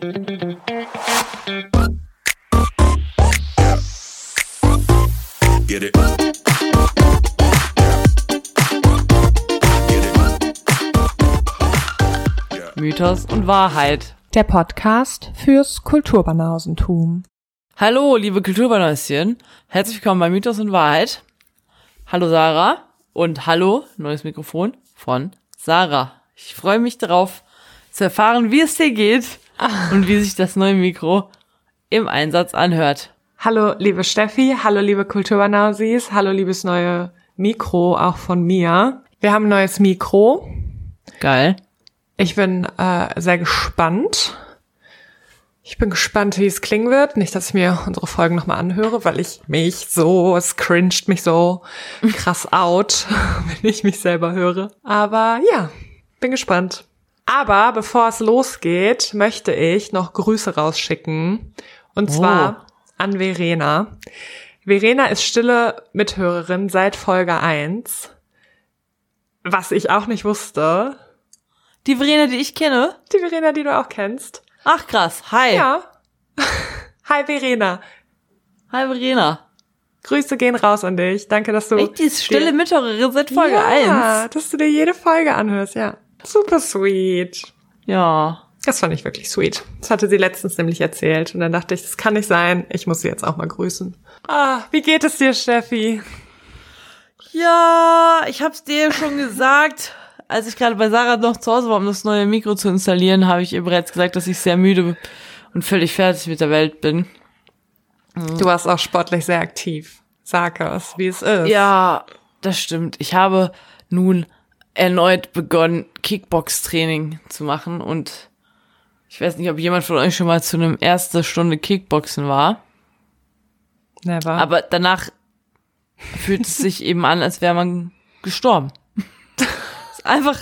Get it. Mythos und Wahrheit. Der Podcast fürs Kulturbanausentum. Hallo, liebe Kulturbanäuschen. Herzlich willkommen bei Mythos und Wahrheit. Hallo Sarah und hallo, neues Mikrofon von Sarah. Ich freue mich darauf zu erfahren, wie es dir geht und wie sich das neue Mikro im Einsatz anhört. Hallo, liebe Steffi. Hallo, liebe Kulturbanausis. Hallo, liebes neue Mikro, auch von mir. Wir haben ein neues Mikro. Geil. Ich bin äh, sehr gespannt. Ich bin gespannt, wie es klingen wird. Nicht, dass ich mir unsere Folgen nochmal anhöre, weil ich mich so, es cringed mich so krass out, wenn ich mich selber höre. Aber ja, bin gespannt. Aber bevor es losgeht, möchte ich noch Grüße rausschicken. Und zwar an Verena. Verena ist stille Mithörerin seit Folge 1. Was ich auch nicht wusste. Die Verena, die ich kenne? Die Verena, die du auch kennst. Ach krass. Hi. Ja. Hi Verena. Hi Verena. Grüße gehen raus an dich. Danke, dass du. Echt, die ist stille Mithörerin seit Folge ja, 1. dass du dir jede Folge anhörst, ja. Super sweet. Ja. Das fand ich wirklich sweet. Das hatte sie letztens nämlich erzählt. Und dann dachte ich, das kann nicht sein. Ich muss sie jetzt auch mal grüßen. Ah, wie geht es dir, Steffi? Ja, ich hab's dir schon gesagt. Als ich gerade bei Sarah noch zu Hause war, um das neue Mikro zu installieren, habe ich ihr bereits gesagt, dass ich sehr müde und völlig fertig mit der Welt bin. Du warst auch sportlich sehr aktiv. Sag es, wie es ist. Ja, das stimmt. Ich habe nun erneut begonnen, Kickbox-Training zu machen und ich weiß nicht, ob jemand von euch schon mal zu einem erste Stunde Kickboxen war, Never. aber danach fühlt es sich eben an, als wäre man gestorben. ist einfach,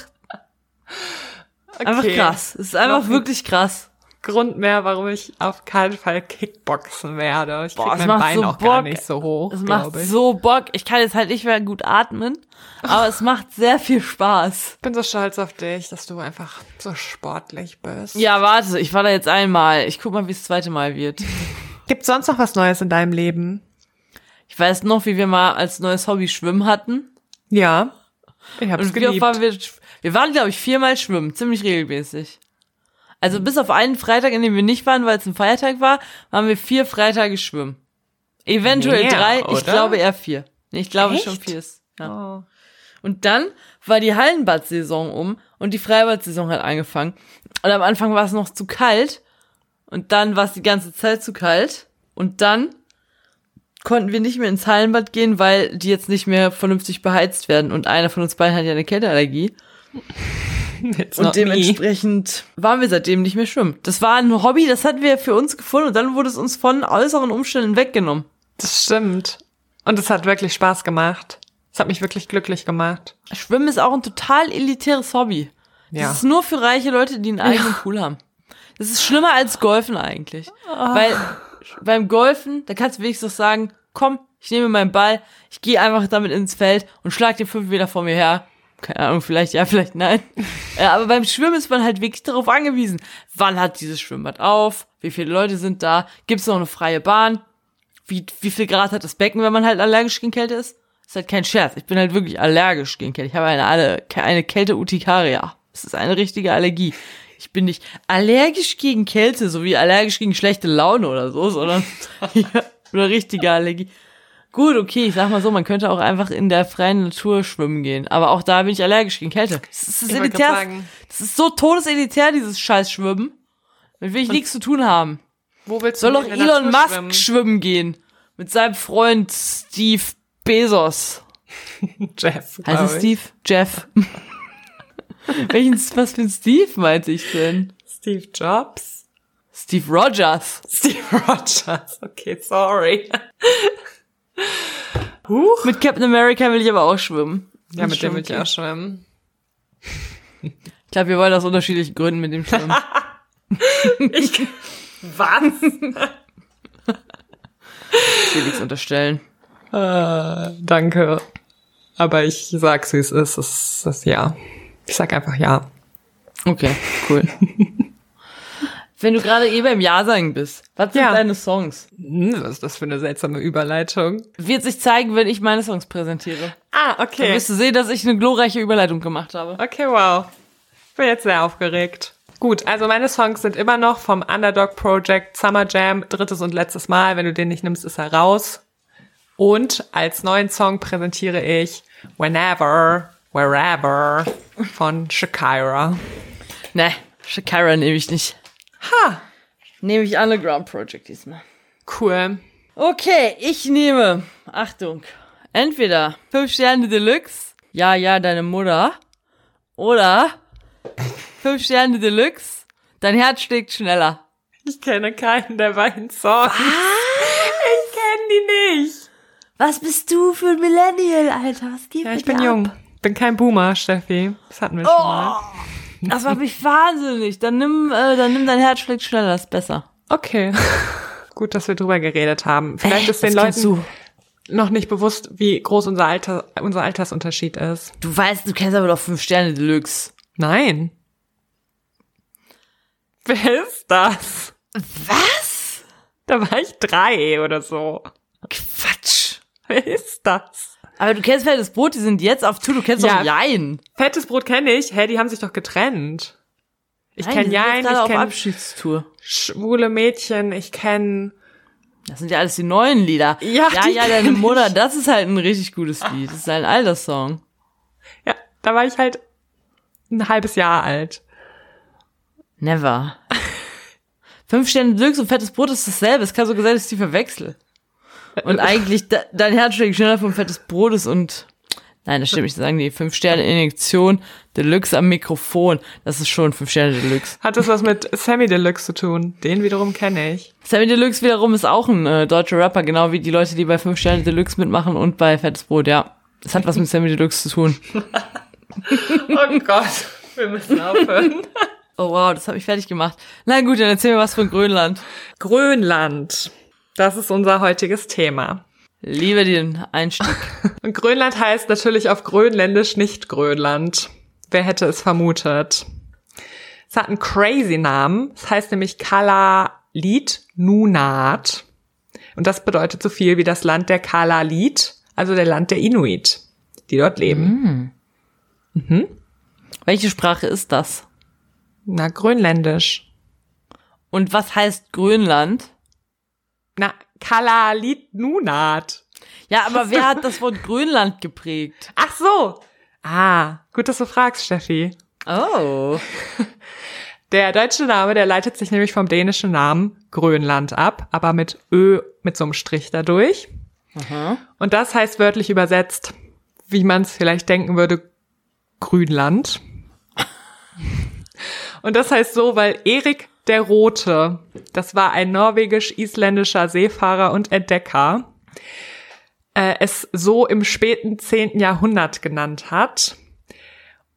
einfach Okay. krass. Es ist einfach Noch wirklich krass. Grund mehr, warum ich auf keinen Fall Kickboxen werde. Ich Boah, krieg mein Bein so auch gar Bock. nicht so hoch, Es macht ich. so Bock. Ich kann jetzt halt nicht mehr gut atmen, aber es macht sehr viel Spaß. Ich bin so stolz auf dich, dass du einfach so sportlich bist. Ja, warte, ich war da jetzt einmal. Ich guck mal, wie es das zweite Mal wird. Gibt's sonst noch was Neues in deinem Leben? Ich weiß noch, wie wir mal als neues Hobby Schwimmen hatten. Ja. Ich hab's Und geliebt. waren wir, wir waren, glaube ich, viermal schwimmen, ziemlich regelmäßig. Also bis auf einen Freitag, in dem wir nicht waren, weil es ein Feiertag war, waren wir vier Freitage schwimmen. Eventuell Mehr, drei, ich oder? glaube eher vier. Ich glaube Echt? schon vier ist. Ja. Oh. Und dann war die Hallenbad-Saison um und die Freibad-Saison hat angefangen. Und am Anfang war es noch zu kalt und dann war es die ganze Zeit zu kalt und dann konnten wir nicht mehr ins Hallenbad gehen, weil die jetzt nicht mehr vernünftig beheizt werden und einer von uns beiden hat ja eine Kälteallergie It's und not me. dementsprechend waren wir seitdem nicht mehr schwimmen. Das war ein Hobby, das hatten wir für uns gefunden und dann wurde es uns von äußeren Umständen weggenommen. Das stimmt. Und es hat wirklich Spaß gemacht. Es hat mich wirklich glücklich gemacht. Schwimmen ist auch ein total elitäres Hobby. Das Ja. ist nur für reiche Leute, die einen eigenen Pool haben. Das ist schlimmer als Golfen eigentlich. Weil beim Golfen, da kannst du wenigstens sagen, komm, ich nehme meinen Ball, ich gehe einfach damit ins Feld und schlag den fünf Meter vor mir her. Keine Ahnung, vielleicht ja, vielleicht nein. Ja, aber beim Schwimmen ist man halt wirklich darauf angewiesen. Wann hat dieses Schwimmbad auf? Wie viele Leute sind da? Gibt es noch eine freie Bahn? Wie, wie viel Grad hat das Becken, wenn man halt allergisch gegen Kälte ist? ist halt kein Scherz. Ich bin halt wirklich allergisch gegen Kälte. Ich habe eine, eine, eine Kälte-Urtikaria. Das ist eine richtige Allergie. Ich bin nicht allergisch gegen Kälte, so wie allergisch gegen schlechte Laune oder so, sondern ja, eine richtige Allergie. Gut, okay, ich sag mal so, man könnte auch einfach in der freien Natur schwimmen gehen. Aber auch da bin ich allergisch gegen Kälte. Das ist das elitär. Das ist so todeselitär, dieses scheiß Schwimmen. Damit will ich nichts zu tun haben. Wo willst Soll du doch in der Elon Musk schwimmen? schwimmen gehen. Mit seinem Freund Steve Bezos. Jeff. Heißt es. Steve? Jeff. Welchen, was für ein Steve meinte ich denn? Steve Jobs? Steve Rogers. Steve Rogers. Okay, sorry. Huch. Mit Captain America will ich aber auch schwimmen. Ja, mit dem will ich auch schwimmen. Ich glaube, wir wollen aus unterschiedlichen Gründen mit dem schwimmen. Ich, was? Ich will nichts unterstellen. Äh, danke. Aber ich sag's, wie es ist. Es ist ja. Ich sag einfach ja. Okay, cool. Wenn du gerade eh beim Ja sagen bist, was sind Ja. deine Songs? Hm, was ist das für eine seltsame Überleitung? Wird sich zeigen, wenn ich meine Songs präsentiere. Ah, Dann okay. wirst du sehen, dass ich eine glorreiche Überleitung gemacht habe. Okay, wow. Ich bin jetzt sehr aufgeregt. Gut, also meine Songs sind immer noch vom Underdog Project Summer Jam, drittes und letztes Mal. Wenn du den nicht nimmst, ist er raus. Und als neuen Song präsentiere ich Whenever, Wherever von Shakira. Ne, Shakira nehme ich nicht. Ha, Nehme ich Underground Project diesmal. cool. Okay, ich nehme, Achtung, entweder 5 Sterne Deluxe, ja, ja, deine Mutter, oder 5 Sterne Deluxe, dein Herz schlägt schneller. Ich kenne keinen der beiden Songs. Ich kenne die nicht. Was bist du für ein Millennial, Alter? Was geht Ja, ich bin dir jung. ab? Bin kein Boomer, Steffi. Das hatten wir schon mal. Das macht mich wahnsinnig. Dann nimm, äh, dann nimm dein Herz schlägt schneller, das ist besser. Okay. Gut, dass wir drüber geredet haben. Vielleicht Äh, ist den Leuten noch nicht bewusst, wie groß unser Alter, unser Altersunterschied ist. Du weißt, du kennst aber doch 5 Sterne Deluxe. Nein. Wer ist das? Was? Da war ich drei oder so. Quatsch. Wer ist das? Aber du kennst fettes Brot, die sind jetzt auf Tour, du kennst Ja. doch Jein. Fettes Brot kenne ich. Hä, die haben sich doch getrennt. Ich kenne Jein, ich kenne Abschiedstour. schwule Mädchen, ich kenne... Das sind ja alles die neuen Lieder. Ja, ja, ja, deine. Mutter, das ist halt ein richtig gutes Lied. Das ist halt ein alter Song. Ja, da war ich halt ein halbes Jahr alt. Never. Fünf Sterne Deluxe und fettes Brot ist dasselbe. Es kann sogar sein, dass ich die verwechsel. Und eigentlich de dein Herz schlägt schneller vom fettes Brot ist und nein, das stimmt nicht. Sagen die fünf Sterne Injektion Deluxe am Mikrofon. Das ist schon fünf Sterne Deluxe. Hat das was mit Sammy Deluxe zu tun? Den wiederum kenne ich. Sammy Deluxe wiederum ist auch ein äh, deutscher Rapper, genau wie die Leute, die bei fünf Sterne Deluxe mitmachen und bei fettes Brot. Ja, es hat was mit Sammy Deluxe zu tun. Oh Gott, wir müssen aufhören. Oh wow, das hat mich fertig gemacht. Na gut, dann erzähl mir was von Grönland. Grönland. Das ist unser heutiges Thema. Liebe den Einstieg. Und Grönland heißt natürlich auf Grönländisch nicht Grönland. Wer hätte es vermutet? Es hat einen crazy Namen. Es heißt nämlich Kalalit Nunat. Und das bedeutet so viel wie das Land der Kalalit, also der Land der Inuit, die dort leben. Welche Sprache ist das? Na, Grönländisch. Und was heißt Grönland? Na, Kalalit Nunat. Ja, aber wer hat das Wort Grönland geprägt? Ach so. Ah, gut, dass du fragst, Steffi. Oh. Der deutsche Name, der leitet sich nämlich vom dänischen Namen Grönland ab, aber mit Ö mit so einem Strich dadurch. Und das heißt wörtlich übersetzt, wie man es vielleicht denken würde, Grünland. Und das heißt so, weil Erik der Rote, das war ein norwegisch-isländischer Seefahrer und Entdecker, äh, es so im späten 10. Jahrhundert genannt hat.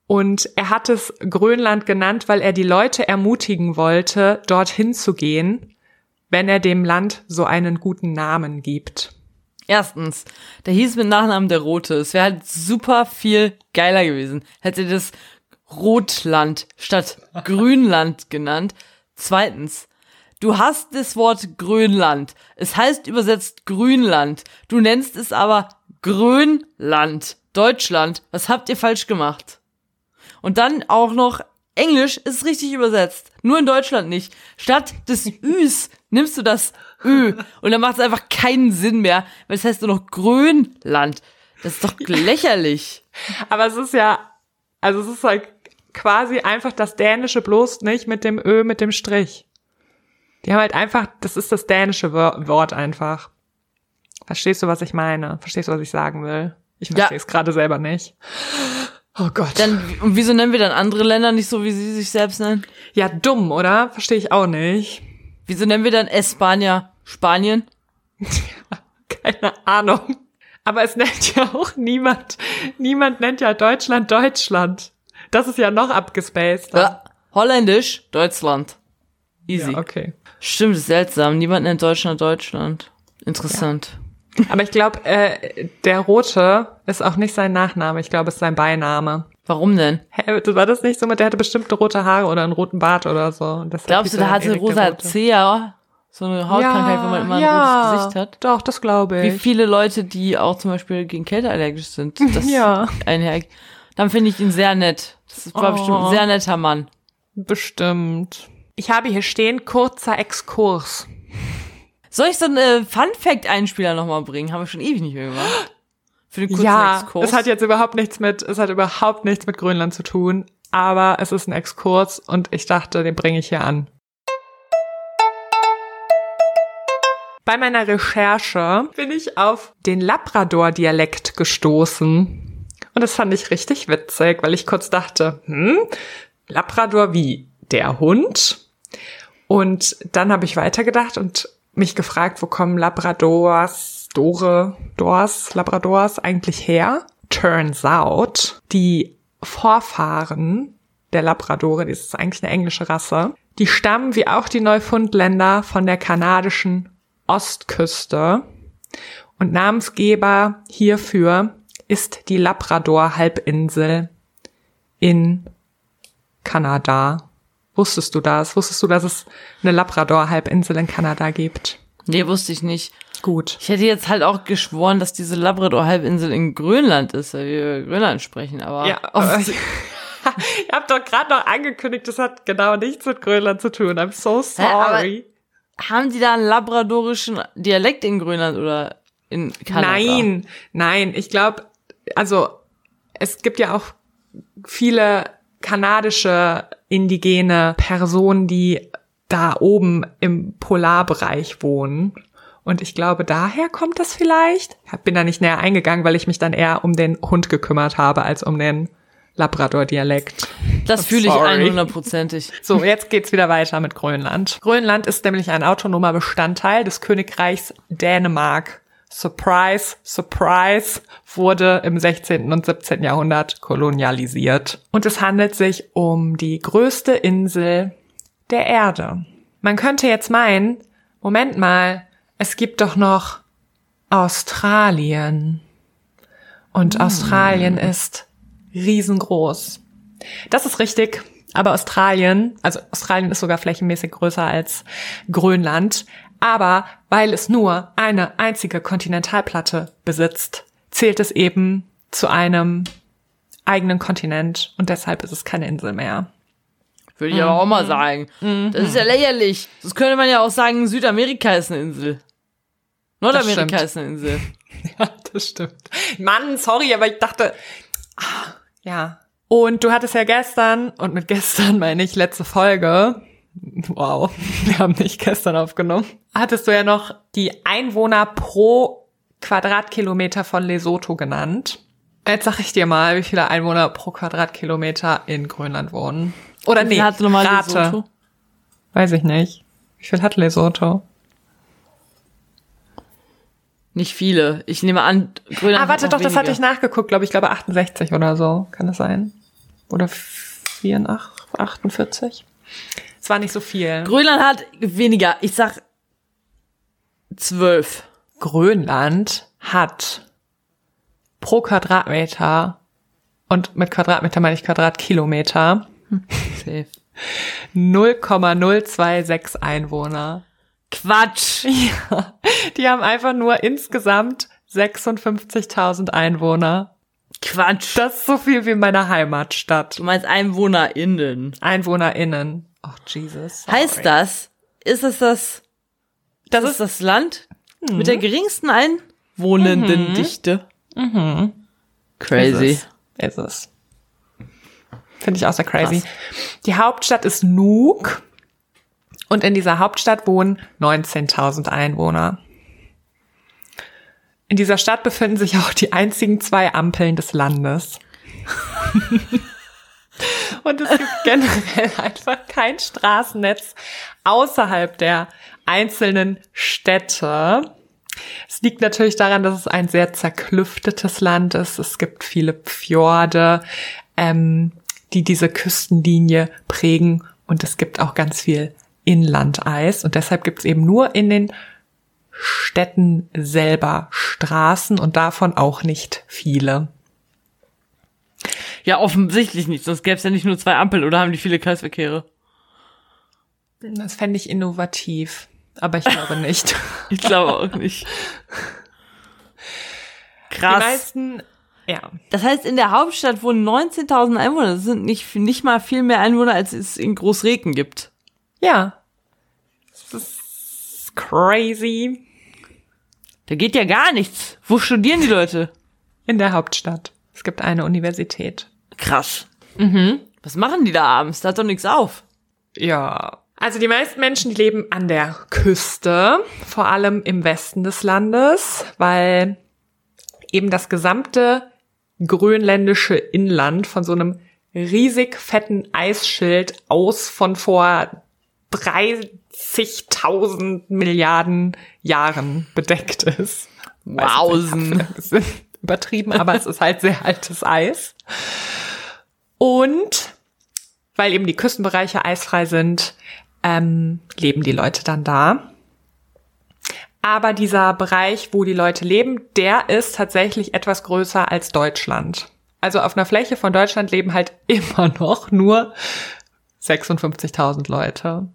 Und er hat es Grönland genannt, weil er die Leute ermutigen wollte, dorthin zu gehen, wenn er dem Land so einen guten Namen gibt. Erstens, der hieß mit Nachnamen der Rote. Es wäre halt super viel geiler gewesen. Hätte das Rotland statt Grünland genannt. Zweitens, du hast das Wort Grönland. Es heißt übersetzt Grünland. Du nennst es aber Grönland. Deutschland. Was habt ihr falsch gemacht? Und dann auch noch Englisch ist richtig übersetzt. Nur in Deutschland nicht. Statt des Üs nimmst du das Ö. Und dann macht es einfach keinen Sinn mehr, weil es heißt nur noch Grönland. Das ist doch lächerlich. Aber es ist ja, also es ist halt quasi einfach das Dänische bloß nicht mit dem Ö, mit dem Strich. Die haben halt einfach, das ist das dänische Wor- Wort einfach. Verstehst du, was ich meine? Verstehst du, was ich sagen will? Ich Ja. verstehe es gerade selber nicht. Oh Gott. Dann, und wieso nennen wir dann andere Länder nicht so, wie sie sich selbst nennen? ja, dumm, oder? Verstehe ich auch nicht. Wieso nennen wir dann Espanja Spanien? Keine Ahnung. Aber es nennt ja auch niemand, niemand nennt ja Deutschland Deutschland. Das ist ja noch abgespaced. Ja. Holländisch Deutschland. Easy. Ja, okay. Stimmt, seltsam. Niemand nennt Deutschland Deutschland. Interessant. Aber ich glaube, äh, der Rote ist auch nicht sein Nachname. Ich glaube, es ist sein Beiname. Warum denn? Hä, war das nicht so mit, der hatte bestimmt rote Haare oder einen roten Bart oder so. Glaubst du, er hatte rosa. Zea? So eine Hautkrankheit, wo man immer ein rotes Gesicht hat? Doch, das glaube Wie ich. viele Leute, die auch zum Beispiel gegen Kälte allergisch sind, das Ja. einher. Dann finde ich ihn sehr nett. Das war Oh. bestimmt ein sehr netter Mann. Bestimmt. Ich habe hier stehen, kurzer Exkurs. Soll ich so einen äh, Fun-Fact-Einspieler nochmal bringen? Haben wir schon ewig nicht mehr gemacht. Für den kurzen ja, Exkurs. es hat jetzt überhaupt nichts mit, es hat überhaupt nichts mit Grönland zu tun, aber es ist ein Exkurs und ich dachte, den bringe ich hier an. Bei meiner Recherche bin ich auf den Labrador-Dialekt gestoßen. Und das fand ich richtig witzig, weil ich kurz dachte, hm, Labrador wie der Hund? Und dann habe ich weitergedacht und mich gefragt, wo kommen Labradors, Dore, Dors, Labradors eigentlich her? Turns out, die Vorfahren der Labradore, das ist eigentlich eine englische Rasse, die stammen wie auch die Neufundländer von der kanadischen Ostküste. Und Namensgeber hierfür ist die Labrador-Halbinsel in Kanada. Wusstest du das? Wusstest du, dass es eine Labrador-Halbinsel in Kanada gibt? nee, wusste ich nicht. Gut. Ich hätte jetzt halt auch geschworen, dass diese Labrador-Halbinsel in Grönland ist, weil wir über Grönland sprechen, aber Ja, aber Ihr habt doch gerade noch angekündigt, das hat genau nichts mit Grönland zu tun. I'm so sorry. haben die da einen labradorischen Dialekt in Grönland oder in Kanada? Nein, nein, ich glaube, also es gibt ja auch viele kanadische indigene Personen, die da oben im Polarbereich wohnen. Und ich glaube, daher kommt das vielleicht. Ich bin da nicht näher eingegangen, weil ich mich dann eher um den Hund gekümmert habe, als um den Labrador-Dialekt. Das fühle ich. 100%ig. So, jetzt geht's wieder weiter mit Grönland. Grönland ist nämlich ein autonomer Bestandteil des Königreichs Dänemark. Surprise, surprise, wurde im 16. und 17. Jahrhundert kolonialisiert. Und es handelt sich um die größte Insel der Erde. Man könnte jetzt meinen, Moment mal, es gibt doch noch Australien. Und Australien ist riesengroß. Das ist richtig. Aber Australien, also Australien ist sogar flächenmäßig größer als Grönland. Aber weil es nur eine einzige Kontinentalplatte besitzt, zählt es eben zu einem eigenen Kontinent und deshalb ist es keine Insel mehr. Würde ich aber auch mal sagen. Das ist ja lächerlich. Das könnte man ja auch sagen, Südamerika ist eine Insel. Nordamerika ist eine Insel. Ja, das stimmt. Mann, sorry, aber ich dachte, ah, ja. Und du hattest ja gestern, und mit gestern meine ich letzte Folge, wow, wir haben nicht gestern aufgenommen, hattest du ja noch die Einwohner pro Quadratkilometer von Lesotho genannt. Jetzt sag ich dir mal, wie viele Einwohner pro Quadratkilometer in Grönland wohnen. Oder Wie nee, viel hat nochmal rate. Lesotho? Weiß ich nicht. Wie viel hat Lesotho? Nicht viele. Ich nehme an, Grönland Ah, warte hat doch, das hatte ich nachgeguckt, glaube ich, glaube 68 oder so. Kann das sein? Oder 84, 48? War nicht so viel. Grönland hat weniger. Ich sag zwölf. Grönland hat pro Quadratmeter, und mit Quadratmeter meine ich Quadratkilometer, Safe. 0,026 Einwohner. Quatsch. Ja, die haben einfach nur insgesamt 56.000 Einwohner. Quatsch. Das ist so viel wie meine Heimatstadt. Du meinst EinwohnerInnen. EinwohnerInnen. Oh, Jesus. sorry. Heißt das, ist es das, das ist das Land mit der geringsten Einwohnendendichte? Mhm. Crazy. Ist es. Ist es. Finde ich auch sehr crazy. Die Hauptstadt ist Nuuk. Und in dieser Hauptstadt wohnen 19.000 Einwohner. In dieser Stadt befinden sich auch die einzigen zwei Ampeln des Landes. Und es gibt generell einfach kein Straßennetz außerhalb der einzelnen Städte. Es liegt natürlich daran, dass es ein sehr zerklüftetes Land ist. Es gibt viele Fjorde, ähm, die diese Küstenlinie prägen. Und es gibt auch ganz viel Inlandeis. Und deshalb gibt es eben nur in den Städten selber Straßen und davon auch nicht viele. Ja, offensichtlich nicht, sonst gäbe es ja nicht nur zwei Ampeln oder haben die viele Kreisverkehre. Das fände ich innovativ. Aber ich glaube nicht. Ich glaube auch nicht. Krass. Die meisten, ja. Das heißt, in der Hauptstadt wohnen 19.000 Einwohner. Das sind nicht, nicht mal viel mehr Einwohner, als es in Großreken gibt. Ja. Das ist crazy. Da geht ja gar nichts. Wo studieren die Leute? In der Hauptstadt. Es gibt eine Universität. Krass. Mhm. Was machen die da abends? Da hat doch nichts auf. Ja. Also die meisten Menschen, die leben an der Küste, vor allem im Westen des Landes, weil eben das gesamte grönländische Inland von so einem riesig fetten Eisschild aus von vor 30.000 Milliarden Jahren bedeckt ist. Wausen. Übertrieben, aber es ist halt sehr altes Eis. Und weil eben die Küstenbereiche eisfrei sind, ähm, leben die Leute dann da. Aber dieser Bereich, wo die Leute leben, der ist tatsächlich etwas größer als Deutschland. Also auf einer Fläche von Deutschland leben halt immer noch nur 56.000 Leute.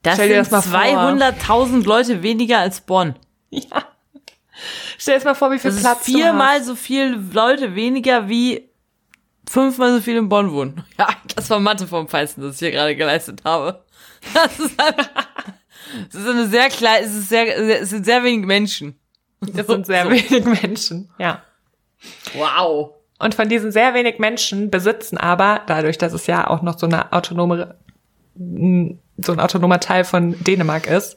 Das Stell dir sind das mal vor. 200.000 Leute weniger als Bonn. Ja. Stell dir jetzt mal vor, wie viel Das Platz ist viermal so viele Leute weniger wie fünfmal so viel in Bonn wohnen. Ja, das war Mathe vom Feinsten, das ich hier gerade geleistet habe. Das ist einfach, es ist eine sehr kleine, es ist sehr, es sind sehr wenige Menschen. Das sind sehr So. wenig Menschen. Ja. Wow. Und von diesen sehr wenig Menschen besitzen aber, dadurch, dass es ja auch noch so eine autonome, so ein autonomer Teil von Dänemark ist,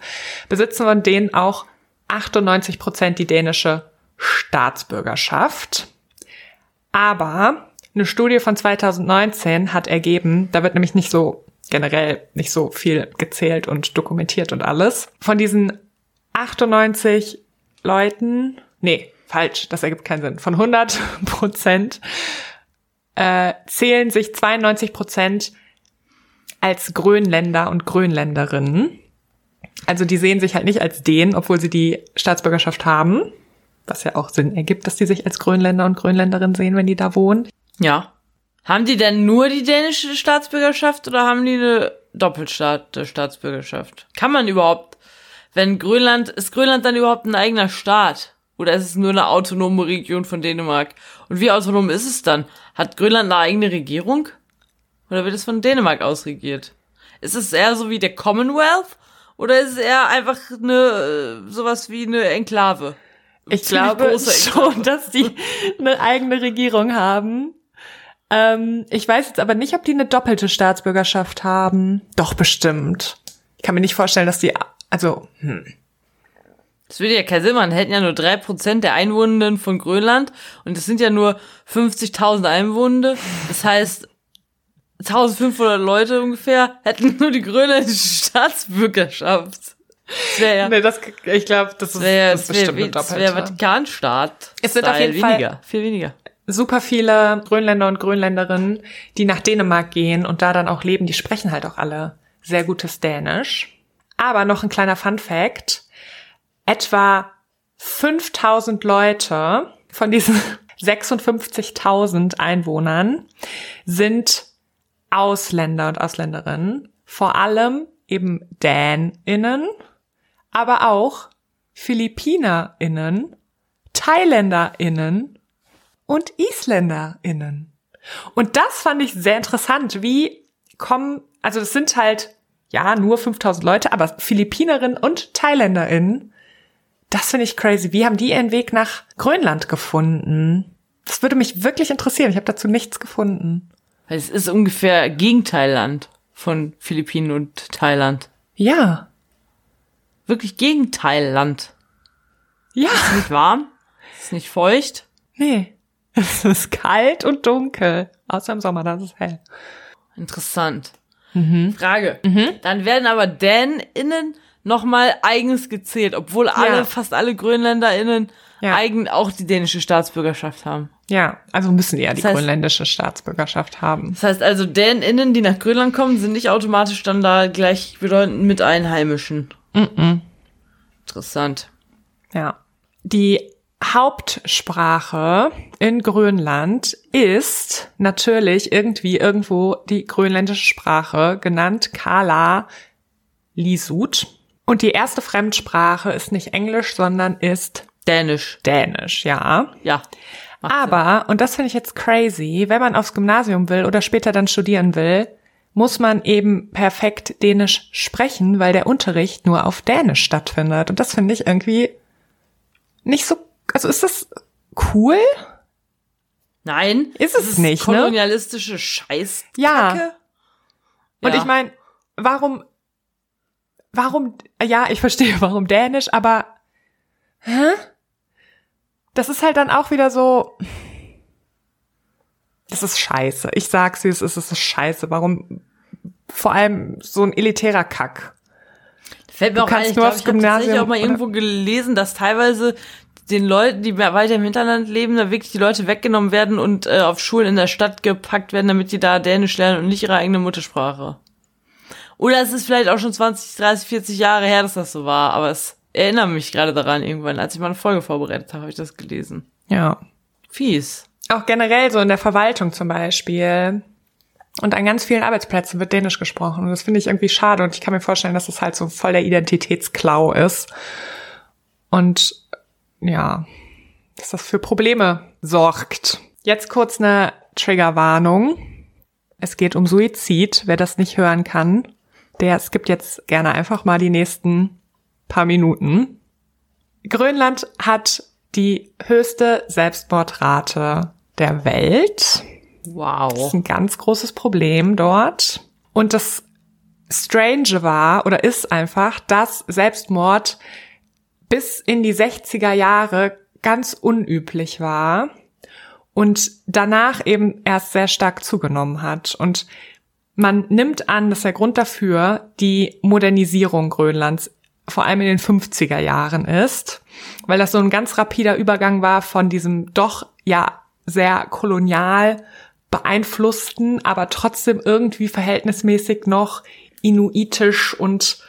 besitzen von denen auch 98 Prozent die dänische Staatsbürgerschaft. Aber eine Studie von 2019 hat ergeben, da wird nämlich nicht so generell nicht so viel gezählt und dokumentiert und alles. Von diesen 98 Leuten, nee, falsch, das ergibt keinen Sinn. Von 100 Prozent äh, zählen sich 92 Prozent als Grönländer und Grönländerinnen. Also die sehen sich halt nicht als den, obwohl sie die Staatsbürgerschaft haben. Was ja auch Sinn ergibt, dass die sich als Grönländer und Grönländerin sehen, wenn die da wohnen. Ja. Haben die denn nur die dänische Staatsbürgerschaft oder haben die eine Doppelstaat Staatsbürgerschaft? Kann man überhaupt, wenn Grönland, ist Grönland dann überhaupt ein eigener Staat? Oder ist es nur eine autonome Region von Dänemark? Und wie autonom ist es dann? Hat Grönland eine eigene Regierung? Oder wird es von Dänemark aus regiert? Ist es eher so wie der Commonwealth? Oder ist es eher einfach eine, äh, sowas wie eine Enklave? Ich Ziemlich glaube schon, dass die eine eigene Regierung haben. Ähm, ich weiß jetzt aber nicht, ob die eine doppelte Staatsbürgerschaft haben. Doch, bestimmt. Ich kann mir nicht vorstellen, dass die, also, hm. Das würde ja keinen Sinn machen. Hätten ja nur drei Prozent der Einwohnenden von Grönland und es sind ja nur 50.000 Einwohner. Das heißt, 1500 Leute ungefähr hätten nur die grönländische Staatsbürgerschaft. Das wäre ja, Nee, das, ich glaube, das ist, das wär, das ist das wär, bestimmt eine das wär doppelte. Vatikanstaat. Es sind auf jeden Fall- weniger, viel weniger. Super viele Grönländer und Grönländerinnen, die nach Dänemark gehen und da dann auch leben, die sprechen halt auch alle sehr gutes Dänisch. Aber noch ein kleiner Fun Fact. Etwa 5000 Leute von diesen 56.000 Einwohnern sind Ausländer und Ausländerinnen. Vor allem eben DänInnen, aber auch PhilippinerInnen, ThailänderInnen und IsländerInnen. Und das fand ich sehr interessant. Wie kommen, also das sind halt, ja, nur 5000 Leute, aber Philippinerinnen und ThailänderInnen. Das finde ich crazy. Wie haben die ihren Weg nach Grönland gefunden? Das würde mich wirklich interessieren. Ich habe dazu nichts gefunden. Es ist ungefähr Gegenteilland von Philippinen und Thailand. Ja. Wirklich Gegenteilland. Ja. Ist nicht warm, ist nicht feucht. Nee. Es ist kalt und dunkel. Außer im Sommer, das ist hell. Interessant. Mhm. Frage. Dann werden aber DänInnen nochmal eigens gezählt, obwohl alle, Ja. fast alle GrönländerInnen Ja. eigen auch die dänische Staatsbürgerschaft haben. Ja, also müssen eher die Das heißt- grönländische Staatsbürgerschaft haben. Das heißt also, DänInnen, die nach Grönland kommen, sind nicht automatisch dann da gleichbedeutend mit Einheimischen. Mhm. Interessant. Ja. Die Hauptsprache in Grönland ist natürlich irgendwie irgendwo die grönländische Sprache, genannt Kala Lisut. Und die erste Fremdsprache ist nicht Englisch, sondern ist Dänisch. Dänisch, ja. Ja. Aber, und das finde ich jetzt crazy, wenn man aufs Gymnasium will oder später dann studieren will, muss man eben perfekt Dänisch sprechen, weil der Unterricht nur auf Dänisch stattfindet. Und das finde ich irgendwie nicht so, also ist das cool? Nein. Ist es nicht, ne? kolonialistische Scheiß. Ja. Und Ja. ich meine, warum, warum, ja, ich verstehe, warum Dänisch, aber, hä? Das ist halt dann auch wieder so, das ist scheiße. Ich sag's, wie es ist, es ist scheiße. Warum, vor allem so ein elitärer Kack. Fällt mir Du auch ein, ich aufs ich habe tatsächlich auch mal oder- irgendwo gelesen, dass teilweise den Leuten, die weiter im Hinterland leben, da wirklich die Leute weggenommen werden und äh, auf Schulen in der Stadt gepackt werden, damit die da Dänisch lernen und nicht ihre eigene Muttersprache. Oder es ist vielleicht auch schon 20, 30, 40 Jahre her, dass das so war, aber es erinnert mich gerade daran irgendwann, als ich mal eine Folge vorbereitet habe, habe ich das gelesen. Ja. Fies. Auch generell so in der Verwaltung zum Beispiel. Und an ganz vielen Arbeitsplätzen wird Dänisch gesprochen. Und das finde ich irgendwie schade. Und ich kann mir vorstellen, dass das halt so voll der Identitätsklau ist. Und ja, dass das für Probleme sorgt. Jetzt kurz eine Triggerwarnung. Es geht um Suizid. Wer das nicht hören kann, der skippt jetzt gerne einfach mal die nächsten paar Minuten. Grönland hat die höchste Selbstmordrate der Welt. Das Wow. ist ein ganz großes Problem dort. Und das Strange war oder ist einfach, dass Selbstmord bis in die 60er Jahre ganz unüblich war und danach eben erst sehr stark zugenommen hat. Und man nimmt an, dass der Grund dafür die Modernisierung Grönlands vor allem in den 50er Jahren ist, weil das so ein ganz rapider Übergang war von diesem doch ja sehr kolonial beeinflussten, aber trotzdem irgendwie verhältnismäßig noch inuitisch und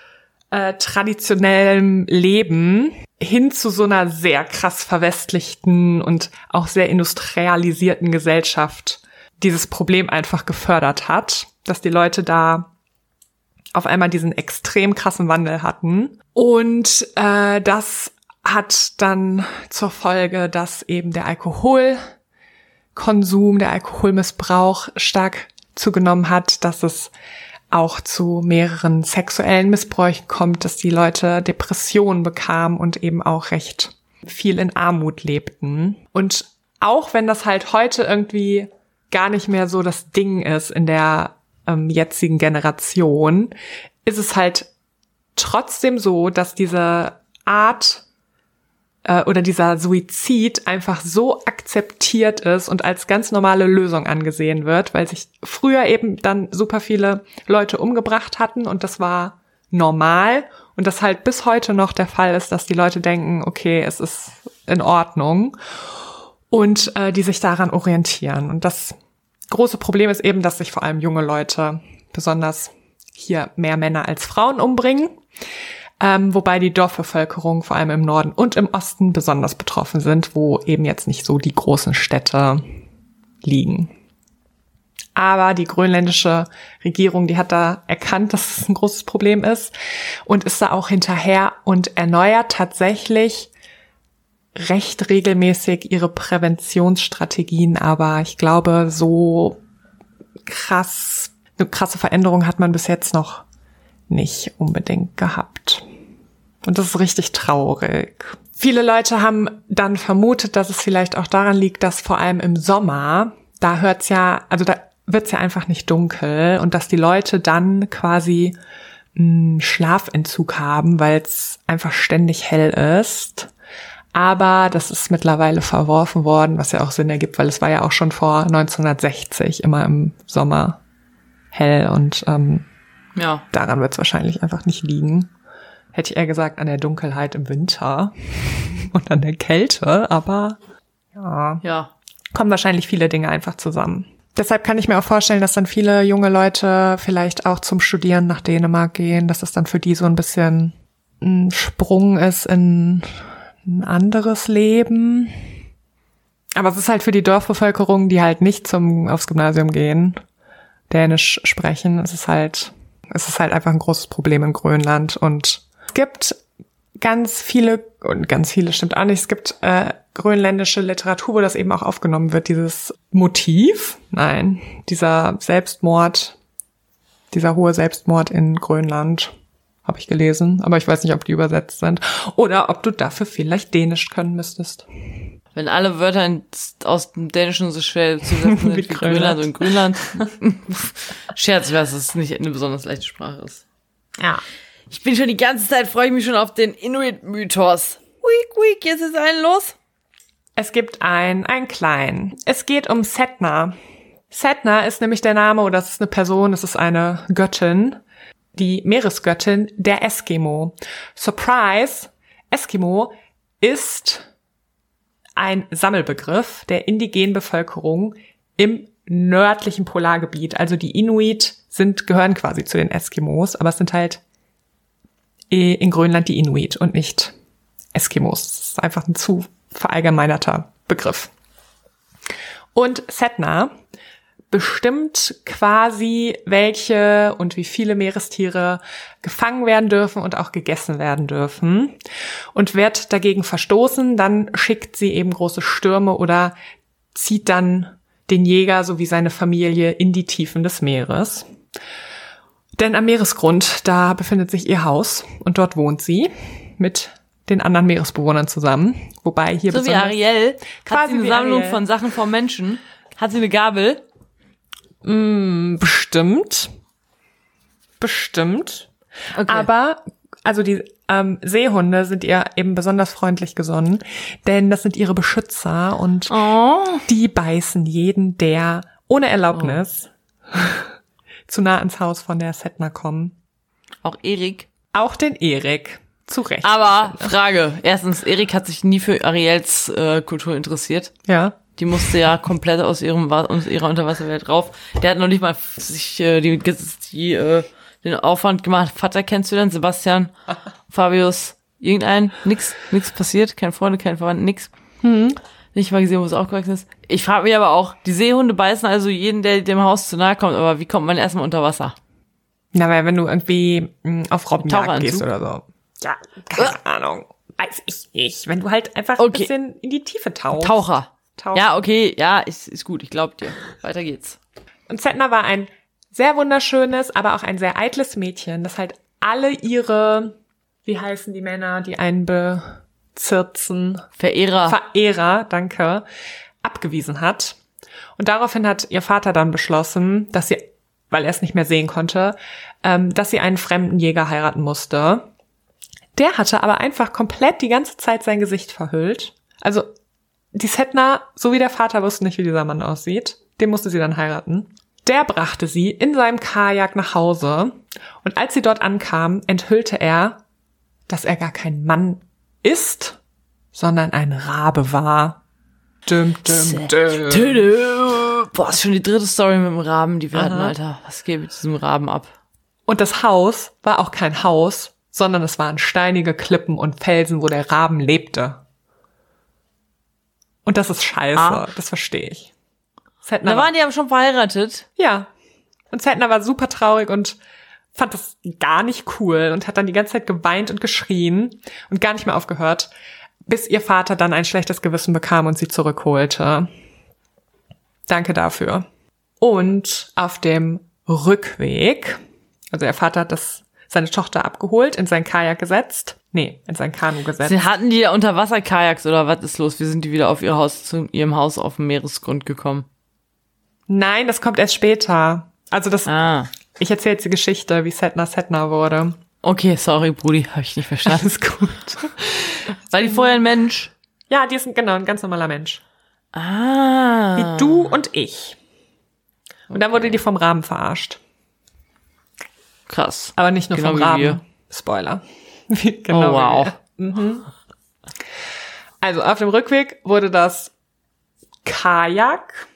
äh, traditionellem Leben hin zu so einer sehr krass verwestlichten und auch sehr industrialisierten Gesellschaft dieses Problem einfach gefördert hat, dass die Leute da auf einmal diesen extrem krassen Wandel hatten. Und äh, das hat dann zur Folge, dass eben der Alkoholkonsum, der Alkoholmissbrauch stark zugenommen hat, dass es auch zu mehreren sexuellen Missbräuchen kommt, dass die Leute Depressionen bekamen und eben auch recht viel in Armut lebten. Und auch wenn das halt heute irgendwie gar nicht mehr so das Ding ist in der ähm, jetzigen Generation, ist es halt trotzdem so, dass diese Art äh, oder dieser Suizid einfach so akzeptiert ist und als ganz normale Lösung angesehen wird, weil sich früher eben dann super viele Leute umgebracht hatten und das war normal und das halt bis heute noch der Fall ist, dass die Leute denken, okay, es ist in Ordnung und äh, die sich daran orientieren. Und das große Problem ist eben, dass sich vor allem junge Leute, besonders hier mehr Männer als Frauen umbringen, ähm, wobei die Dorfbevölkerung vor allem im Norden und im Osten besonders betroffen sind, wo eben jetzt nicht so die großen Städte liegen. Aber die grönländische Regierung, die hat da erkannt, dass es ein großes Problem ist und ist da auch hinterher und erneuert tatsächlich recht regelmäßig ihre Präventionsstrategien, aber ich glaube, so krass, eine krasse Veränderung hat man bis jetzt noch nicht unbedingt gehabt. Und das ist richtig traurig. Viele Leute haben dann vermutet, dass es vielleicht auch daran liegt, dass vor allem im Sommer, da hört's ja, also da wird's ja einfach nicht dunkel und dass die Leute dann quasi einen Schlafentzug haben, weil es einfach ständig hell ist. Aber das ist mittlerweile verworfen worden, was ja auch Sinn ergibt, weil es war ja auch schon vor 1960 immer im Sommer hell und ähm, Ja. daran wird es wahrscheinlich einfach nicht liegen. Hätte ich eher gesagt an der Dunkelheit im Winter und an der Kälte, aber ja, Ja. kommen wahrscheinlich viele Dinge einfach zusammen. Deshalb kann ich mir auch vorstellen, dass dann viele junge Leute vielleicht auch zum Studieren nach Dänemark gehen, dass es dann für die so ein bisschen ein Sprung ist in ein anderes Leben. Aber es ist halt für die Dorfbevölkerung, die halt nicht zum, aufs Gymnasium gehen, Dänisch sprechen. Es ist halt, es ist halt einfach ein großes Problem in Grönland und es gibt ganz viele, und ganz viele stimmt auch nicht, es gibt äh, grönländische Literatur, wo das eben auch aufgenommen wird, dieses Motiv, nein, dieser Selbstmord, dieser hohe Selbstmord in Grönland habe ich gelesen, aber ich weiß nicht, ob die übersetzt sind oder ob du dafür vielleicht Dänisch können müsstest. Wenn alle Wörter in, aus dem Dänischen so schwer zu setzen sind wie Grönland und Grönland. Scherz, ich weiß, dass es nicht eine besonders leichte Sprache ist. Ja. Ich bin schon die ganze Zeit, freue ich mich schon auf den Inuit-Mythos. Week, week, jetzt ist einen los. Es gibt einen, einen kleinen. Es geht um Setna. Setna ist nämlich der Name, oder es ist eine Person, es ist eine Göttin, die Meeresgöttin der Eskimo. Surprise! Eskimo ist ein Sammelbegriff der indigenen Bevölkerung im nördlichen Polargebiet. Also die Inuit sind, gehören quasi zu den Eskimos, aber es sind halt in Grönland die Inuit und nicht Eskimos. Das ist einfach ein zu verallgemeinerter Begriff. Und Setna bestimmt quasi, welche und wie viele Meerestiere gefangen werden dürfen und auch gegessen werden dürfen. Und wird dagegen verstoßen, dann schickt sie eben große Stürme oder zieht dann den Jäger sowie seine Familie in die Tiefen des Meeres. Denn am Meeresgrund, da befindet sich ihr Haus und dort wohnt sie mit den anderen Meeresbewohnern zusammen. Wobei hier so wie Ariel hat sie eine Sammlung Ariel. von Sachen vom Menschen. Hat sie eine Gabel? Mm, bestimmt. Bestimmt. Okay. Aber, also die ähm, Seehunde sind ihr eben besonders freundlich gesonnen, denn das sind ihre Beschützer und oh. die beißen jeden, der ohne Erlaubnis oh. Zu nah ans Haus von der Setna kommen. Auch Erik? Auch den Erik. Zu Recht. Aber Frage. Erstens, Erik hat sich nie für Ariels äh, Kultur interessiert. Ja. Die musste ja komplett aus ihrem aus ihrer Unterwasserwelt rauf. Der hat noch nicht mal sich äh, die, die äh, den Aufwand gemacht. Vater kennst du denn? Sebastian, Fabius, irgendein? Nix, nix passiert. Keine Freunde, kein Verwandten, nix. Hm. Nicht mal gesehen, wo es aufgewachsen ist. Ich frage mich aber auch, die Seehunde beißen also jeden, der dem Haus zu nahe kommt, aber wie kommt man erstmal unter Wasser? Na, weil wenn du irgendwie mh, hm, auf Robbenjagd gehst oder so. Ja, keine uh. Ahnung. Weiß ich nicht. Wenn du halt einfach okay. ein bisschen in die Tiefe tauchst. Taucher. Tauchen. Ja, okay, ja, ist, ist gut, ich glaub dir. Weiter geht's. Und Zetna war ein sehr wunderschönes, aber auch ein sehr eitles Mädchen, das halt alle ihre, wie heißen die Männer, die einen bezirzen? Verehrer. Verehrer, danke, abgewiesen hat. Und daraufhin hat ihr Vater dann beschlossen, dass sie, weil er es nicht mehr sehen konnte, ähm, dass sie einen fremden Jäger heiraten musste. Der hatte aber einfach komplett die ganze Zeit sein Gesicht verhüllt. Also die Setna, so wie der Vater, wusste nicht, wie dieser Mann aussieht. Den musste sie dann heiraten. Der brachte sie in seinem Kajak nach Hause und als sie dort ankam, enthüllte er, dass er gar kein Mann ist, sondern ein Rabe war. Düm, düm, düm. Boah, ist schon die dritte Story mit dem Raben, die wir Aha. hatten, Alter. Was geht mit diesem Raben ab? Und das Haus war auch kein Haus, sondern es waren steinige Klippen und Felsen, wo der Raben lebte. Und das ist scheiße, ah. das verstehe ich. Zetner da waren die aber schon verheiratet. Ja. Und Zetner war super traurig und fand das gar nicht cool und hat dann die ganze Zeit geweint und geschrien und gar nicht mehr aufgehört, bis ihr Vater dann ein schlechtes Gewissen bekam und sie zurückholte. Danke dafür. Und auf dem Rückweg, also ihr Vater hat das seine Tochter abgeholt, in sein Kajak gesetzt. Nee, in sein Kanu gesetzt. Sie hatten die Unterwasserkajaks oder was ist los? Wie sind die wieder auf ihr Haus, zu ihrem Haus auf dem Meeresgrund gekommen? Nein, das kommt erst später. Also das, ah. Ich erzähle jetzt die Geschichte, wie Setna Setna wurde. Okay, sorry, Brudi, habe ich nicht verstanden. Alles gut. War die vorher ein Mensch? Ja, die ist ein, genau ein ganz normaler Mensch. Ah. Wie du und ich. Und dann wurde die vom Raben verarscht. Krass. Aber nicht nur genau vom Raben. Spoiler. genau oh, wow. Mhm. Also auf dem Rückweg wurde das Kajak,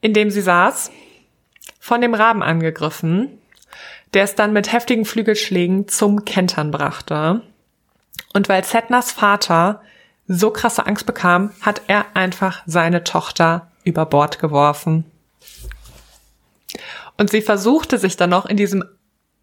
in dem sie saß, von dem Raben angegriffen, der es dann mit heftigen Flügelschlägen zum Kentern brachte. Und weil Setnas Vater so krasse Angst bekam, hat er einfach seine Tochter über Bord geworfen. Und sie versuchte sich dann noch in diesem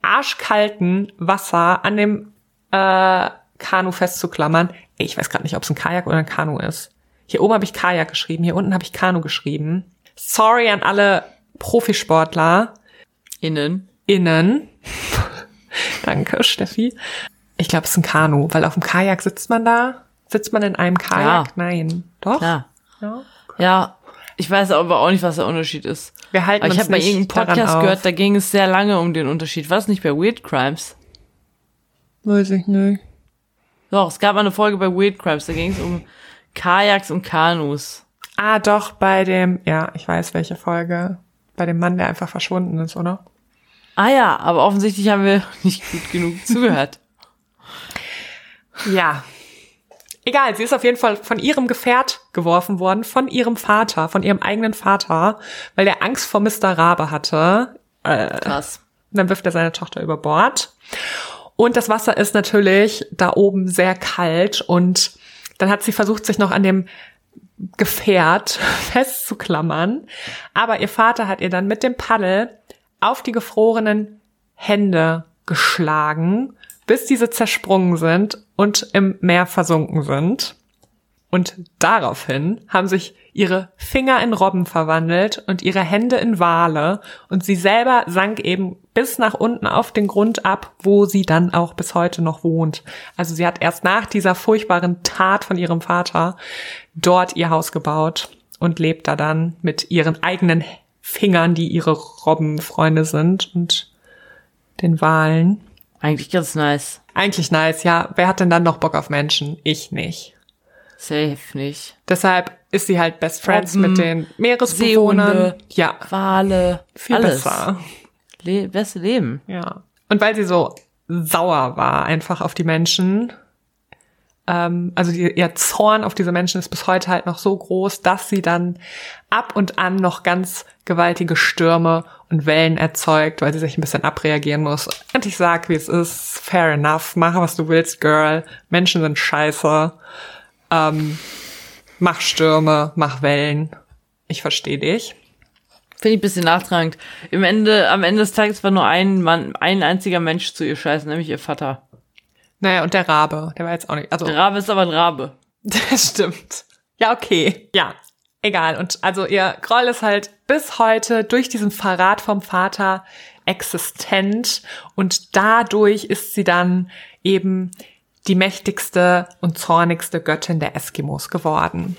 arschkalten Wasser an dem äh, Kanu festzuklammern. Ich weiß gerade nicht, ob es ein Kajak oder ein Kanu ist. Hier oben habe ich Kajak geschrieben, hier unten habe ich Kanu geschrieben. Sorry an alle Profisportler. Innen. Innen. Danke, Steffi. Ich glaube, es ist ein Kanu, weil auf dem Kajak sitzt man da. Sitzt man in einem Kajak? Ja. Nein. Doch? Klar. Ja. Ja. Ich weiß aber auch nicht, was der Unterschied ist. Wir halten Aber ich habe bei irgendeinem Podcast gehört, da ging es sehr lange um den Unterschied. War es nicht bei Weird Crimes? Weiß ich nicht. Doch, es gab mal eine Folge bei Weird Crimes, da ging es um Kajaks und Kanus. Ah, doch, bei dem, ja, ich weiß welche Folge. Bei dem Mann, der einfach verschwunden ist, oder? Ah ja, aber offensichtlich haben wir nicht gut genug zugehört. Ja. Egal, sie ist auf jeden Fall von ihrem Gefährt geworfen worden, von ihrem Vater, von ihrem eigenen Vater, weil der Angst vor Mr. Rabe hatte. Krass. Dann wirft er seine Tochter über Bord. Und das Wasser ist natürlich da oben sehr kalt und dann hat sie versucht, sich noch an dem Gefährt festzuklammern. Aber ihr Vater hat ihr dann mit dem Paddel auf die gefrorenen Hände geschlagen, bis diese zersprungen sind und im Meer versunken sind. Und daraufhin haben sich ihre Finger in Robben verwandelt und ihre Hände in Wale und sie selber sank eben bis nach unten auf den Grund ab, wo sie dann auch bis heute noch wohnt. Also sie hat erst nach dieser furchtbaren Tat von ihrem Vater dort ihr Haus gebaut und lebt da dann mit ihren eigenen Fingern, die ihre Robbenfreunde sind und den Walen. Eigentlich ganz nice. Eigentlich nice, ja. Wer hat denn dann noch Bock auf Menschen? Ich nicht. Safe nicht. Deshalb ist sie halt Best Friends Robben, mit den Meeresbewohnern. Seehunde. Ja, Wale, viel alles. besser. Le beste Leben. Ja. Und weil sie so sauer war einfach auf die Menschen, ähm, also die, ihr Zorn auf diese Menschen ist bis heute halt noch so groß, dass sie dann ab und an noch ganz gewaltige Stürme und Wellen erzeugt, weil sie sich ein bisschen abreagieren muss. Und ich sag, wie es ist, fair enough, mach was du willst, Girl. Menschen sind scheiße. Ähm, mach Stürme, mach Wellen. Ich verstehe dich. Finde ich ein bisschen nachtragend. Im Ende, am Ende des Tages war nur ein Mann, ein einziger Mensch zu ihr scheiße, nämlich ihr Vater. Naja, und der Rabe, der war jetzt auch nicht, also. Der Rabe ist aber ein Rabe. Das stimmt. Ja, okay. Ja, egal. Und also ihr Groll ist halt bis heute durch diesen Verrat vom Vater existent und dadurch ist sie dann eben die mächtigste und zornigste Göttin der Eskimos geworden.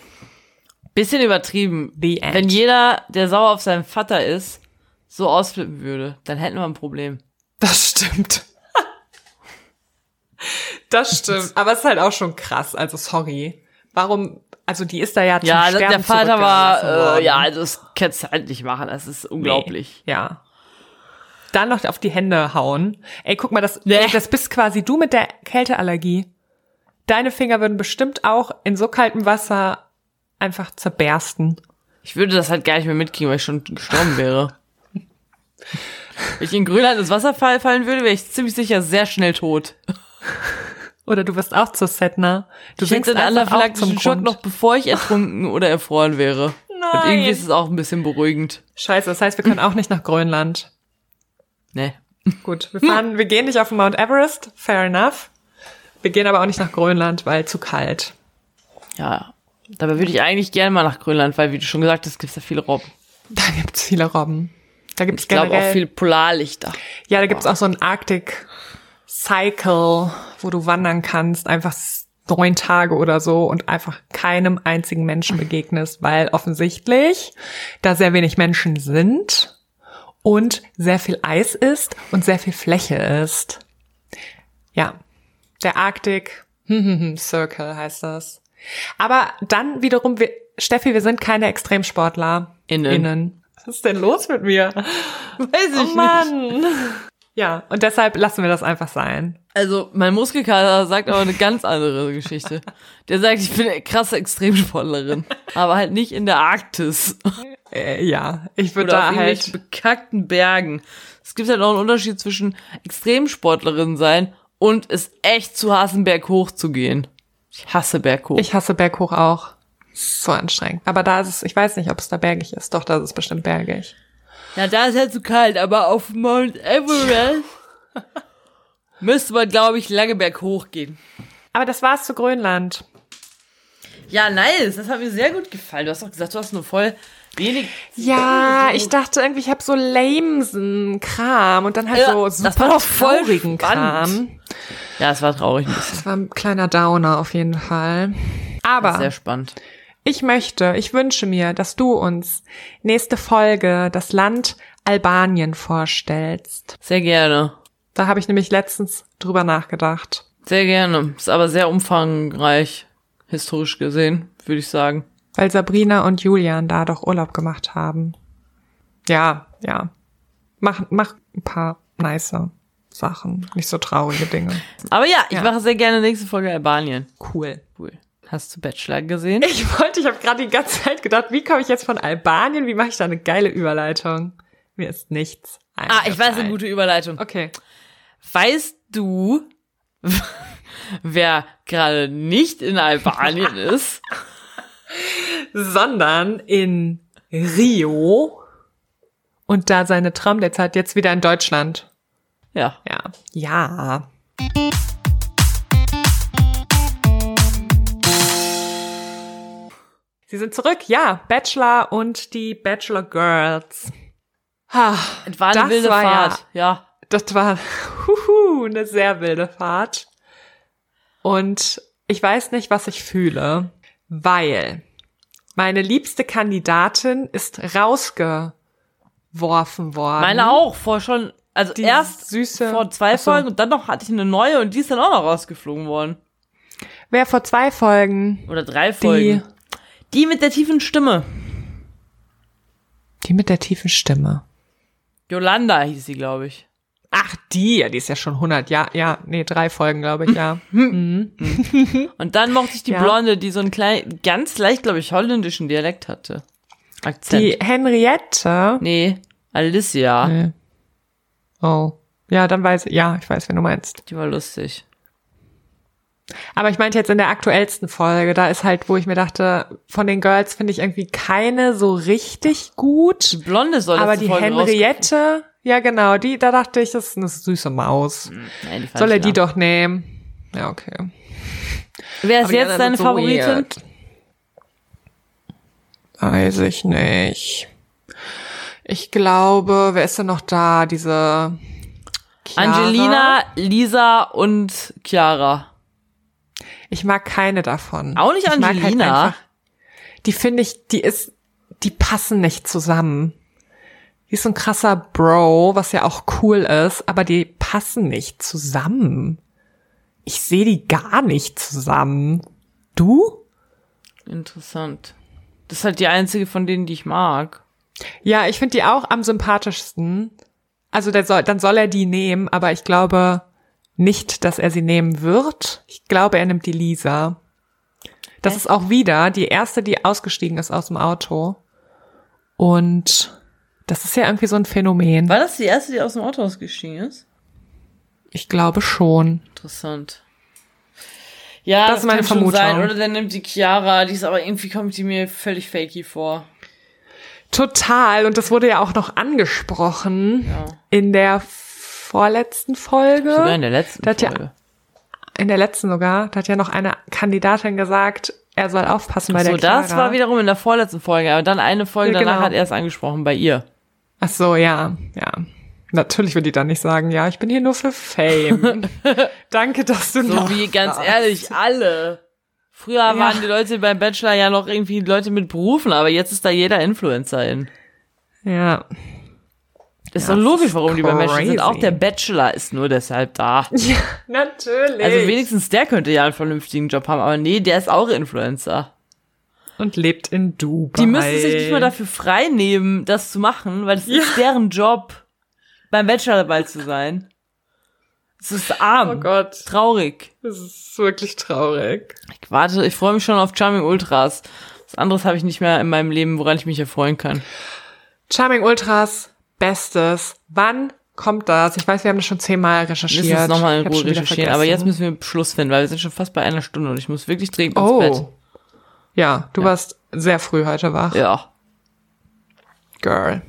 Bisschen übertrieben. The end. Wenn jeder, der sauer auf seinen Vater ist, so ausflippen würde, dann hätten wir ein Problem. Das stimmt. Das stimmt. Aber es ist halt auch schon krass. Also sorry. Warum? Also die ist da ja zum Ja, Sterben der Vater war, äh, ja, also das kannst du halt nicht machen. Das ist unglaublich. Nee, ja. Dann noch auf die Hände hauen. Ey, guck mal, das, Nee. das bist quasi du mit der Kälteallergie. Deine Finger würden bestimmt auch in so kaltem Wasser einfach zerbersten. Ich würde das halt gar nicht mehr mitkriegen, weil ich schon gestorben wäre. Wenn ich in Grönland ins Wasser fall- fallen würde, wäre ich ziemlich sicher sehr schnell tot. Oder du wirst auch zur Setna. Du Ich hätte einen anaphylaktischen zum Schock noch, bevor ich ertrunken oder erfroren wäre. Und Nein. irgendwie ist es auch ein bisschen beruhigend. Scheiße, das heißt, wir können auch nicht nach Grönland. Ne. Gut, wir fahren, wir gehen nicht auf den Mount Everest, fair enough. Wir gehen aber auch nicht nach Grönland, weil zu kalt. Ja. Dabei würde ich eigentlich gerne mal nach Grönland, weil, wie du schon gesagt hast, gibt es da viele Robben. Da gibt's viele Robben. Da gibt's Ich glaube auch viele Polarlichter. Ja, da gibt's auch so ein Arctic Cycle, wo du wandern kannst, einfach neun Tage oder so und einfach keinem einzigen Menschen begegnest, weil offensichtlich da sehr wenig Menschen sind und sehr viel Eis ist und sehr viel Fläche ist. Ja, der Arctic Circle heißt das. Aber dann wiederum, wir, Steffi, wir sind keine Extremsportler. Innen. Innen. Was ist denn los mit mir? Weiß ich Oh Mann. Ja, und deshalb lassen wir das einfach sein. Also, mein Muskelkater sagt aber eine ganz andere Geschichte. Der sagt, ich bin eine krasse Extremsportlerin. Aber halt nicht in der Arktis. Äh, ja, ich würde da halt. bekackten Bergen. Es gibt halt auch einen Unterschied zwischen Extremsportlerin sein und es echt zu hassen, berghoch zu gehen. Ich hasse berghoch. Ich hasse Berghoch auch. So anstrengend. Aber da ist es, ich weiß nicht, ob es da bergig ist. Doch, da ist es bestimmt bergig. ja, da ist halt zu kalt, aber auf Mount Everest müsste man, glaube ich, lange berghoch gehen. Aber das war's zu Grönland. Ja, nice. Das hat mir sehr gut gefallen. Du hast doch gesagt, du hast nur voll wenig. Ja, ich dachte irgendwie, ich habe so lamesen Kram und dann halt Ja, so super traurigen. Kram. Ja, es war traurig ein bisschen. Das war ein kleiner Downer auf jeden Fall. Aber Sehr spannend. ich möchte, ich wünsche mir, dass du uns nächste Folge das Land Albanien vorstellst. Sehr gerne. Da habe ich nämlich letztens drüber nachgedacht. Sehr gerne. Ist aber sehr umfangreich, historisch gesehen, würde ich sagen. Weil Sabrina und Julian da doch Urlaub gemacht haben. Ja, ja. Mach, mach ein paar nice Sachen. Nicht so traurige Dinge. Aber ja, ich Ja. mache sehr gerne nächste Folge Albanien. Cool. Cool. Hast du Bachelor gesehen? Ich wollte, ich habe gerade die ganze Zeit gedacht, wie komme ich jetzt von Albanien? Wie mache ich da eine geile Überleitung? Mir ist nichts. Ah, ich weiß eine gute Überleitung. Okay. Weißt du, wer gerade nicht in Albanien ist? Sondern in Rio und da seine Traumdates hat jetzt wieder in Deutschland. Ja. Ja. Ja. Sie sind zurück, ja. Bachelor und die Bachelor Girls. Ha, Es war eine Das wilde war ja- Fahrt. Ja. das war huhu, eine sehr wilde Fahrt. Und ich weiß nicht, was ich fühle, weil meine liebste Kandidatin ist rausgeworfen worden. Meine auch, vor schon, also Die erst süße- vor zwei Ach so. Folgen und dann noch hatte ich eine neue und die ist dann auch noch rausgeflogen worden. Wer vor zwei Folgen? Oder drei Folgen. Die mit der tiefen Stimme. Die mit der tiefen Stimme. Yolanda hieß sie, glaube ich. Ach, die, ja, die ist ja schon 100, ja, ja, nee, drei Folgen, glaube ich, ja. Und dann mochte ich die Ja. Blonde, die so einen kleinen, ganz leicht, glaube ich, holländischen Dialekt hatte. Akzent. Die Henriette. nee, Alicia. Nee. Oh. Ja, dann weiß ich, ja, ich weiß, wen du meinst. Die war lustig. Aber ich meinte jetzt in der aktuellsten Folge, da ist halt, wo ich mir dachte, von den Girls finde ich irgendwie keine so richtig gut. Die Blonde soll Aber letzte die Folge Henriette, ja genau, die, da dachte ich, das ist eine süße Maus. raus- Nein, Soll er die doch nehmen? Ja, okay. Wer ist Aber jetzt deine so Favoritin? weird. Weiß ich nicht. Ich glaube, wer ist denn noch da? Diese Chiara? Angelina, Lisa und Chiara. Ich mag keine davon. Auch nicht halt Angelina? einfach- die finde ich, die ist, die passen nicht zusammen. Die ist so ein krasser Bro, was ja auch cool ist, aber die passen nicht zusammen. Ich sehe die gar nicht zusammen. Du? Interessant. Das ist halt die einzige von denen, die ich mag. Ja, ich finde die auch am sympathischsten. Also soll, dann soll er die nehmen, aber ich glaube nicht, dass er sie nehmen wird. Ich glaube, er nimmt die Lisa. Das ist auch wieder die erste, die ausgestiegen ist aus dem Auto. Und das ist ja irgendwie so ein Phänomen. War das die erste, die aus dem Auto ausgestiegen ist? Ich glaube schon. Interessant. Ja, Das das, ist meine kann schon Vermutung. sein. Oder dann nimmt die Chiara, die ist aber irgendwie kommt die mir völlig fakey vor. Total. Und das wurde ja auch noch angesprochen Ja. in der vorletzten Folge. Sogar in der letzten hat ja- Folge. in der letzten sogar. Da hat ja noch eine Kandidatin gesagt, er soll aufpassen bei so, der Clara. das war wiederum in der vorletzten Folge, aber dann eine Folge Ja, danach genau. hat er es angesprochen bei ihr. Ach so, ja, ja. Natürlich wird die dann nicht sagen, ja, ich bin hier nur für Fame. Danke, dass du So noch wie ganz ehrlich alle. Früher waren die Leute beim Bachelor ja noch irgendwie Leute mit Berufen, aber jetzt ist da jeder Influencerin. Ja. Ist Ja, doch logisch, warum die beim Bachelor sind. Auch der Bachelor ist nur deshalb da. Ja, natürlich. Also wenigstens der könnte ja einen vernünftigen Job haben, aber nee, der ist auch Influencer. Und lebt in Dubai. Die müssen sich nicht mal dafür frei nehmen, das zu machen, weil es Ja. ist deren Job, beim Bachelor dabei zu sein. Es ist arm. Oh Gott, Traurig. das ist wirklich traurig. Ich warte, ich freue mich schon auf Charming Ultras. Was anderes habe ich nicht mehr in meinem Leben, woran ich mich erfreuen kann. Charming Ultras, Bestes. Wann kommt das? Ich weiß, wir haben das schon zehnmal recherchiert. Wir müssen es nochmal in Ruhe recherchieren. Aber jetzt müssen wir Schluss finden, weil wir sind schon fast bei einer Stunde und ich muss wirklich dringend ins Oh. Bett. Ja, du warst sehr früh heute wach. Ja. Girl.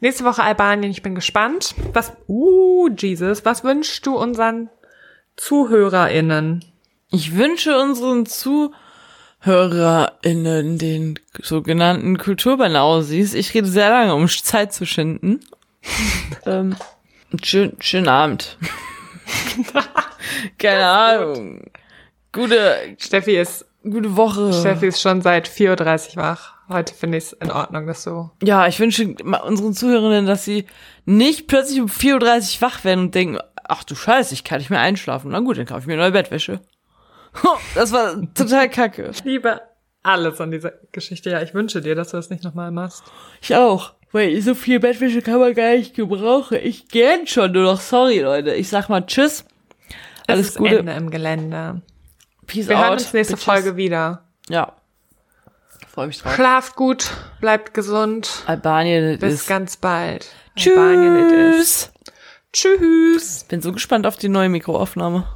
Nächste Woche Albanien, ich bin gespannt. Was, uh, Jesus, was wünschst du unseren ZuhörerInnen? Ich wünsche unseren ZuhörerInnen, den sogenannten Kulturbanausis, ich rede sehr lange, um Zeit zu schinden. ähm, schön, schönen Abend. Keine Ahnung. Gute, Steffi ist, gute Woche. Steffi ist schon seit 4.30 Uhr wach. Heute finde ich es in Ordnung, dass du. Ja, ich wünsche unseren Zuhörerinnen, dass sie nicht plötzlich um 4.30 Uhr wach werden und denken, ach du Scheiße, ich kann nicht mehr einschlafen. Na gut, dann kaufe ich mir neue Bettwäsche. Das war total kacke. Ich liebe alles an dieser Geschichte. Ja, ich wünsche dir, dass du das nicht nochmal machst. Ich auch. Weil so viel Bettwäsche kann man gar nicht gebrauchen. Ich gern schon, nur noch sorry, Leute. Ich sag mal Tschüss. Alles es ist Gute. Ende im Gelände. Peace Wir out. hören uns nächste Bitches. Folge wieder. Ja. Freue mich drauf. Schlaft gut, bleibt gesund. Albanien it Bis is. ganz bald. Albanien it is. Tschüss. Tschüss. Bin so gespannt auf die neue Mikroaufnahme.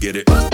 Get it.